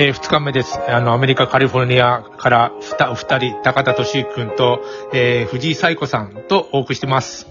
えー、二日目です。あの、アメリカ、カリフォルニアからふたお二人、高田敏之君と、えー、藤井彩子さんとお送りしてます。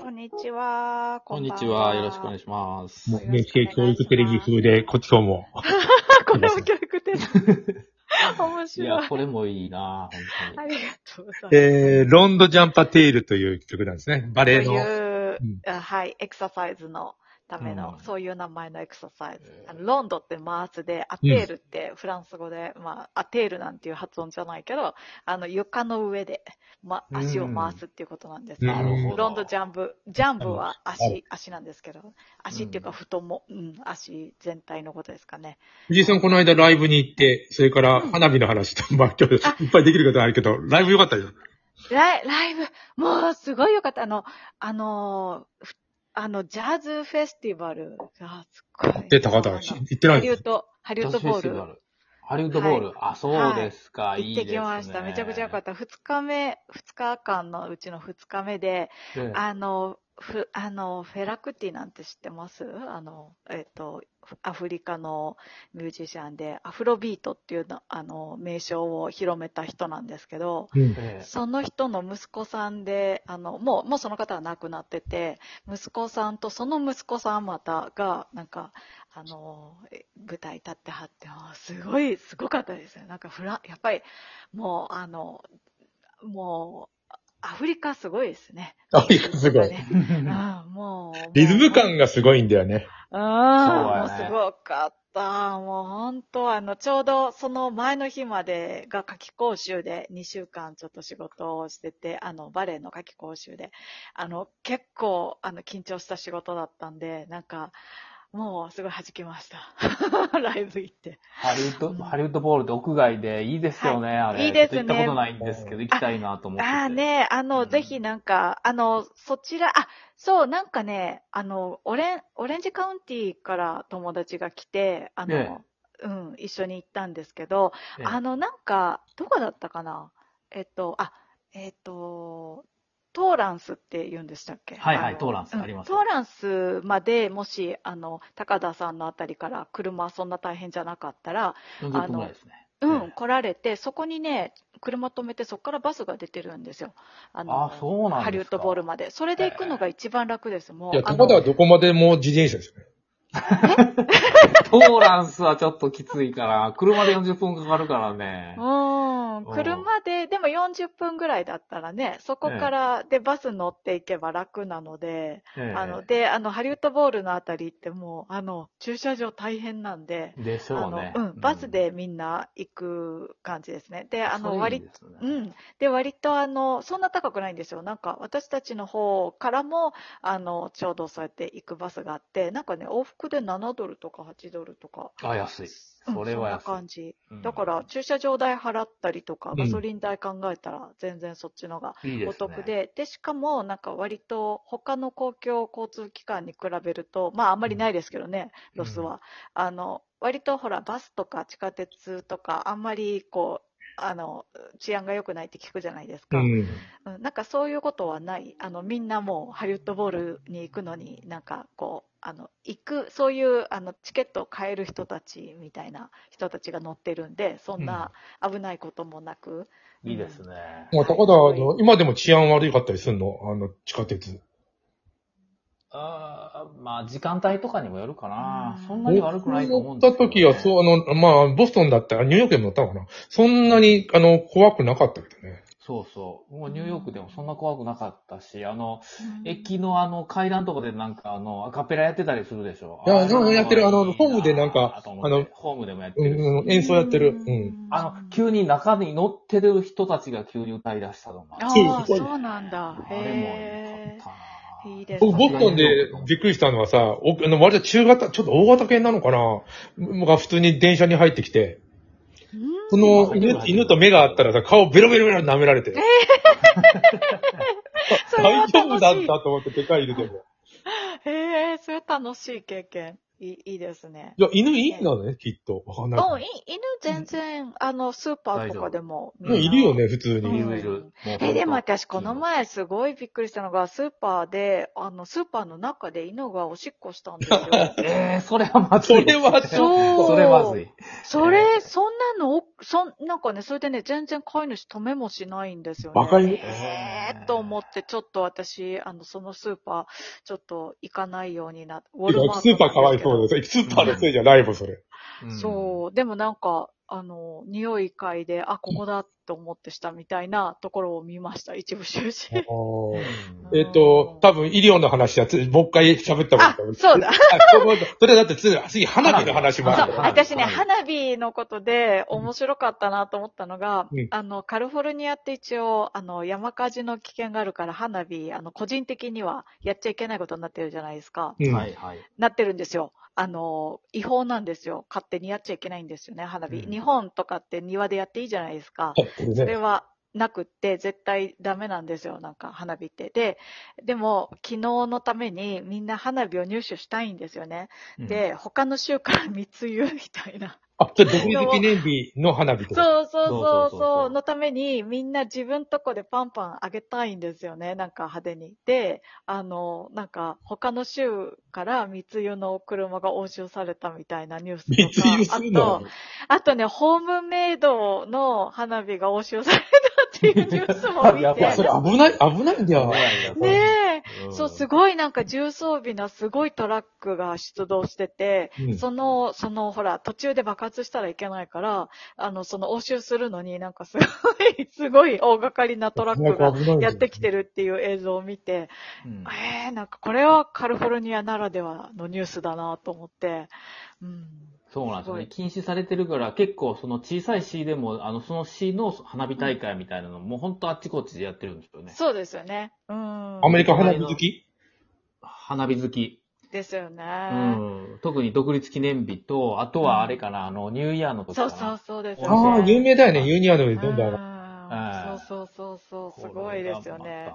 こんにちは。こんにちは。よろしくお願いします。もう NHK 教育テレビ風で、こっち今日も。これも教育テレビ。面い白い。や、これもいいな本当に。ありがとうございます。えー、ロンドジャンパテールという曲なんですね。バレエの。そういう、うんあはい、エクササイズのための、うん。そういう名前のエクササイズ。えー。あのロンドって回すで、アテールってフランス語で、まあ、アテールなんていう発音じゃないけど、あの、床の上で、ま、うん。足を回すっていうことなんです。うんロンドジャンプ、ジャンプはあ足、足なんですけど、足っていうか太も、うん、足全体のことですかね。藤井さんこの間ライブに行って、それから花火の話と、まあ。今日いっぱいできることあるけど、ライブ良かったよ。ライライブ、もうすごいよかった。あの、あの、ふあの、ジャズフェスティバルがすっごい。で、高田、あの行ってないです。ハリウッド、ハリウッドボール。ハリウッドボール。はいあ、そうですか。い行っていですね。きました。めちゃくちゃよかった。二日目、二日間のうちの二日目で、であの、ふ、あの、フェラクティなんて知ってます？あの、えっ、と、アフリカのミュージシャンで、アフロビートっていうの、あの、名称を広めた人なんですけど、うん。ええその人の息子さんで、あの、もう、もうその方は亡くなってて、息子さんとその息子さんまたが、なんか、あの、え舞台立ってはって、あすごい、すごかったですね。なんかフラ、やっぱり、もう、あの、もう、アフリカすごいですね。アフリカすごいね うん、もう。リズム感がすごいんだよね。うん、やねもうすごかった。もう本当、あの、ちょうどその前の日までが夏季講習で2週間ちょっと仕事をしてて、あの、バレエの夏季講習で、あの、結構、あの、緊張した仕事だったんで、なんか、もうすごい弾きました。ライブ行って。ハリウッド、ハリウッドボールって屋外でいいですよね、あれ。いいですね行ったことないんですけど、行きたいなと思ってて。ああね、あの、うんぜひなんか、あの、そちら、あ、そう、なんかね、あの、オレン、オレンジカウンティから友達が来て、あの、えうん、一緒に行ったんですけど、ええあの、なんか、どこだったかな？えっと、あ、えっと、トーランスって言うんでしたっけ？はいはいあのトーランスうんありますトーランスまでもし、あの、高田さんのあたりから車そんな大変じゃなかったら、40分ぐらいですね。うん、ええ来られて、そこにね、車止めて、そこからバスが出てるんですよ。あの、あそうなんですかハリウッドボールまで。それで行くのが一番楽です。もう。いや、あの高田はどこまでも自転車ですよね。トーランスはちょっときついから、車で40分かかるからね。うんうん、車で、でも40分ぐらいだったらね、そこから、で、バス乗っていけば楽なので、ええあの、で、あの、ハリウッドボールのあたりってもう、あの、駐車場大変なんで、でしょうね。あの、うん、バスでみんな行く感じですね。で、あの、割ねうん。で、割とあの、そんな高くないんですよ。なんか、私たちの方からも、あの、ちょうどそうやって行くバスがあって、なんかね、往復で7ドルとか8ドルとか。あ、安い。うんそれは安いそんな感じ。うんだから、駐車場代払ったりとか、んガソリン代考えたら、全然そっちのがおいいですね。得で、で、しかも、なんか割と、他の公共交通機関に比べると、まあ、あんまりないですけどね、ロスは。あの、割とほら、バスとか地下鉄とか、あんまり、こう、あの、治安が良くないって聞くじゃないですか。うん。うん、なんかそういうことはない。あの、みんなもうハリウッドボールに行くのに、なんかこう、あの、行く、そういう、あの、チケットを買える人たちみたいな人たちが乗ってるんで、そんな危ないこともなく。いいですね。まあ、高田は、あの、今でも治安悪かったりするのあの、地下鉄。あーまあ、時間帯とかにもよるかなう。んそんなに悪くないと思うん乗ですけど、ね。った時は、そう、あの、まあ、ボストンだったら、ニューヨークでも乗ったのかなそんなに、あの、怖くなかったけどね。そうそう。もうニューヨークでもそんな怖くなかったし、あの、うん駅のあの階段とかでなんかあの、アカペラやってたりするでしょ。いやあれうんやってるあのホームでなんかあのホームでもやってうん、るし。うん、演奏やってる。うん。あの、急に中に乗ってる人たちが急に歌い出したのが。ああ、そうなんだ。あれもへよかったなえ。いいです僕、ボストンでびっくりしたのはさ、おあの割と中型、ちょっと大型犬なのかなが普通に電車に入ってきて、この犬犬と目があったらさ、顔ベロベロベロ舐められて。大丈夫だったと思って、でかい犬でも。へえ、それ楽しい経験。いいいいですね。いや、犬いいんだね、きっと。わかんない。うん、い犬全然、あの、スーパーとかでも。ねいるよね、普通うんに。うえ、でも私この本前すごいびっくりしたのが、スーパーで、あの、スーパーの中で犬がおしっこしたんですよ。当 えー、それはまずい。それはそうそれまずい。それ、そんなの、そん、なんかね、それでね、全然飼い主止めもしないんですよね。バカ犬えーと思って、ちょっと私、あの、そのスーパー、ちょっと行かないようになって、ウォルマートスーパーかわいそうでです。スーパーのせいじゃないもん、それ。うんそう、でもなんか、あの、匂い嗅いで、あ、ここだと思ってしたみたいなところを見ました、一部終始。うんえっと、多分医療の話はつ、もう一回喋ったあ方がいい。そうだあそうそれだって次、次、花火の話もそうある。はい私ね、はい花火のことで面白かったなと思ったのが、うんあの、カリフォルニアって一応、あの、山火事の危険があるから花火、あの、個人的にはやっちゃいけないことになってるじゃないですか。うんはいはい。なってるんですよ。あの、違法なんですよ。勝手にやっちゃいけないんですよね、花火。うん日本とかって庭でやっていいじゃないですか。それはなくって、絶対ダメなんですよ、なんか花火って。で、でも、昨日のためにみんな花火を入手したいんですよね。うん、で、他の州から密輸みたいな。あ、それ独立記念日の花火とか。そうそうそうそうのためにみんな自分とこでパンパンあげたいんですよね、なんか派手に。で、あの、なんか他の州から密輸の車が押収されたみたいなニュースとか。密輸すんの？あと、あとね、ホームメイドの花火が押収されたっていうニュースも見て。やばいそれ危ない、危ないんだよ。ねえ、うんそう、すごいなんか重装備なすごいトラックが出動してて、うん。その、その、ほら、途中で爆発したらいけないから、あの、その押収するのになんかすごい、すごい大掛かりなトラックがやってきてるっていう映像を見て、うん。えー、なんかこれはカリフォルニアならではのニュースだなと思って、うん。そうなんですよね。禁止されてるから、結構その小さい市でも、あの、その市の花火大会みたいなのも、本当あっちこっちでやってるんですよね。そうですよね。うん。アメリカ花火好き？花火好き。ですよね。うん。特に独立記念日と、あとはあれかな、あの、ニューイヤーの時かな。そうそうそうですよね。ああ、有名だよね。ユニアの上でどんどん上がる。そうそうそうそう、すごいですよね。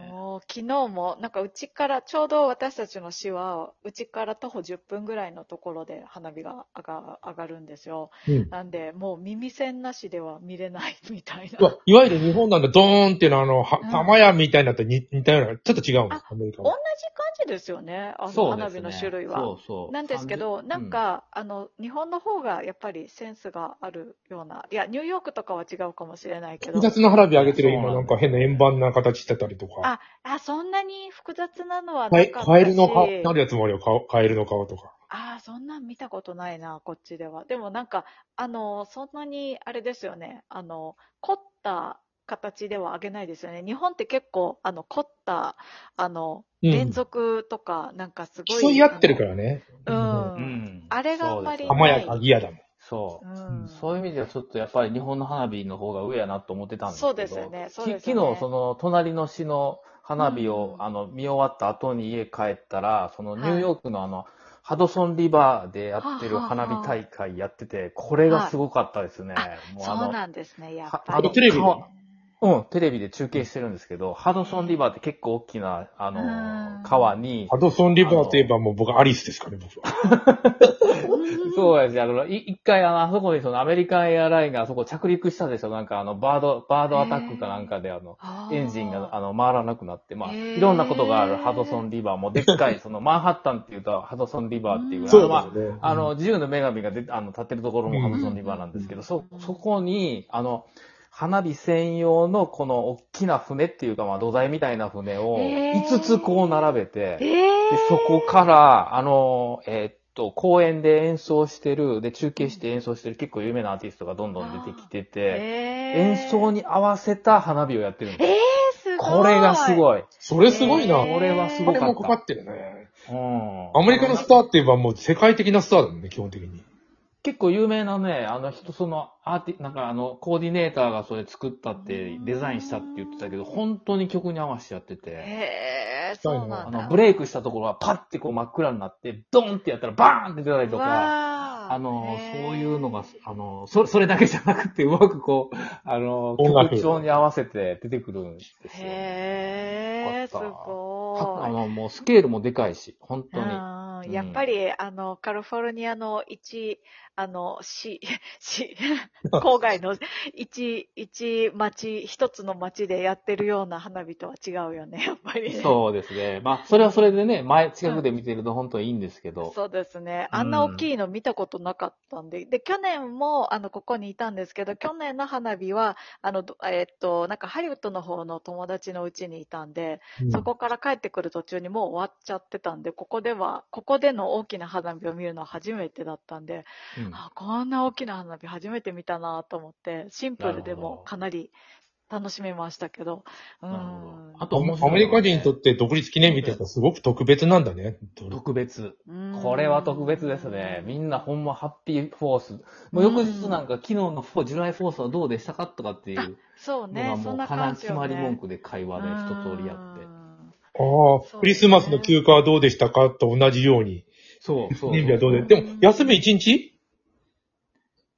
ねもう昨日も、なんかうちから、ちょうど私たちの市は、うちから徒歩10分ぐらいのところで花火が上が上がるんですよ。うんなんで、もう耳栓なしでは見れないみたいな。いわゆる日本なんだ、ドーンっていうのは、あの、はうん玉屋みたいなのと似似たような、ちょっと違うんです、アメリカ同じは。感じですよね、あの花火の種類は。そうそう。なんですけど、30なん、か、あの、日本の方がやっぱりセンスがあるような、いや、ニューヨークとかは違うかもしれないけど複、雑な花火上げてる今、なんか変な円盤な形してたりとか。あ、あ、そんなに複雑なのはカエなかったし。カエルの顔、なるやつもあるよ、顔カエルの顔とか。ああ、そんなん見たことないな、こっちでは。でもなんか、あの、そんなに、あれですよね、あの、凝った形では上げないですよね。日本って結構、あの、凝った、あの、うん連続とか、なんかすごい。競い合ってるからね。う。うんん。あれがあんまりそうです玉屋かギアだもん。そう。うん。そういう意味ではちょっとやっぱり日本の花火の方が上やなと思ってたんですけど。そうですよねそうですよねき昨日その隣の市の花火を、うんあの見終わった後に家帰ったら、そのニューヨークのあの、ハドソンリバーでやってる花火大会やってて、これがすごかったですね。もうあのそうなんですね、やっはぱり。あのテレビうん、テレビで中継してるんですけど、ハドソンリバーって結構大きな、あうんの、川にハ、ドソンリバーといえばもう僕アリスですかね、僕は。そうやし、あの、い一回あの、あそこにそのアメリカンエアラインがあそこ着陸したでしょ。なんかあの、バード、バードアタックかなんかであの、エンジンがあの回らなくなって、まあ、いろんなことがあるハドソンリバーも。でっかい、そのマンハッタンっていうとハドソンリバーっていうぐらい、そうまですね。あ、あの、自由の女神がであの立ってるところもハドソンリバーなんですけど、そ、そこに、あの、花火専用のこの大きな船っていうか、まあ土台みたいな船をへー5つこう並べて、えでー、そこから、あの、えーっと、公園で演奏してる、で、中継して演奏してる結構有名なアーティストがどんどん出てきてて、えー演奏に合わせた花火をやってるんですえー、すごい。これがすごい。それすごいな。えーこれはすごかった。お金もかかってるね。うん。アメリカのスターって言えばもう世界的なスターだもんね、基本的に。結構有名なね、あの人、そのアーティ、なんかあの、コーディネーターがそれ作ったって、デザインしたって言ってたけど、本当に曲に合わせてやってて、へえ、そうなんだ。あの、ブレイクしたところはパッてこう真っ暗になって、ドンってやったらバーンって出たりとか、あの、そういうのが、あの、そそれだけじゃなくて、うまくこう、あの、曲調に合わせて出てくるんですよ。へえ、すごい。あの、もうスケールもでかいし、本当に。やっぱり、あの、カリフォルニアの一、あの、市、市、郊外の一、一町、一つの町でやってるような花火とは違うよね、やっぱりね。そうですね。まあ、それはそれでね、前、近くで見てると本当にいいんですけど。そうですね。あんな大きいの見たことなかったんで。で、去年も、あの、ここにいたんですけど、去年の花火は、あの、どえっと、なんかハリウッドの方の友達のうちにいたんで、そこから帰ってくる途中にもう終わっちゃってたんで、ここでは、ここでの大きな花火を見るのは初めてだったんで、うんあ、こんな大きな花火初めて見たなと思って、シンプルでもかなり楽しめましたけど、うんど。あとアメリカ人にとって独立記念日ってやっぱすごく特別なんだね。特別。うんこれは特別ですね。みんなほんまハッピーフォース。もう翌日なんか昨日のフォージュライフォースはどうでしたかとかっていうそうねもうそんな感話じよね。決まり文句で会話で一通りやって。うんああ、クリスマスの休暇はどうでしたかと同じように。そう、そう。記念日はどうででも、休み1日？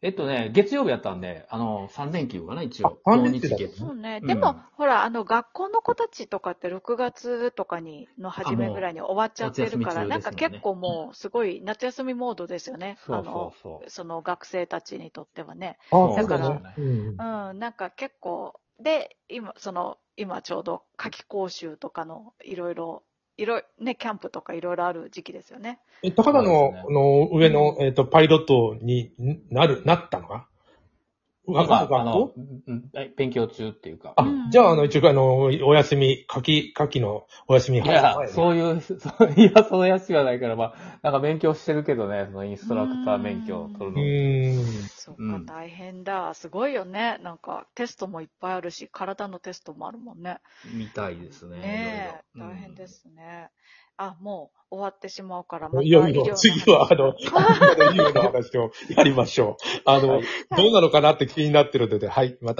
えっとね、月曜日やったんで、あの、3連休かな、一応。あ三連休だ土日月そうね。うんでも、ほら、あの、学校の子たちとかって6月とかに、の初めぐらいに終わっちゃってるから、あもうなんか夏休み中ですもんね結構もう、すごい夏休みモードですよね。そうそうそう。その学生たちにとってはね。あそうだかうんうん、なんか結構、で、今、その、今ちょうど夏季講習とかのいろいろ、いろいろ、ね、キャンプとかいろいろある時期ですよね。え、高田の、の上の、えっ、と、パイロットになる、なったのか、学校？あの、うん勉強中っていうか。あ、うんじゃあ、あの、一応、あの、お休み、夏季、夏季のお休みいや、う。そういう、そういや、そのやつはないから、まあ、なんか勉強してるけどね、そのインストラクター免許を取るうの。ーん。そっか、うん大変だ。すごいよね。なんか、テストもいっぱいあるし、体のテストもあるもんね。みたいですね。ね大変で。すね。あ、もう終わってしまうから、またいよいよ、次は、あの、医療の話をやりましょう。あの、はい。どうなのかなって気になってるので、はい、また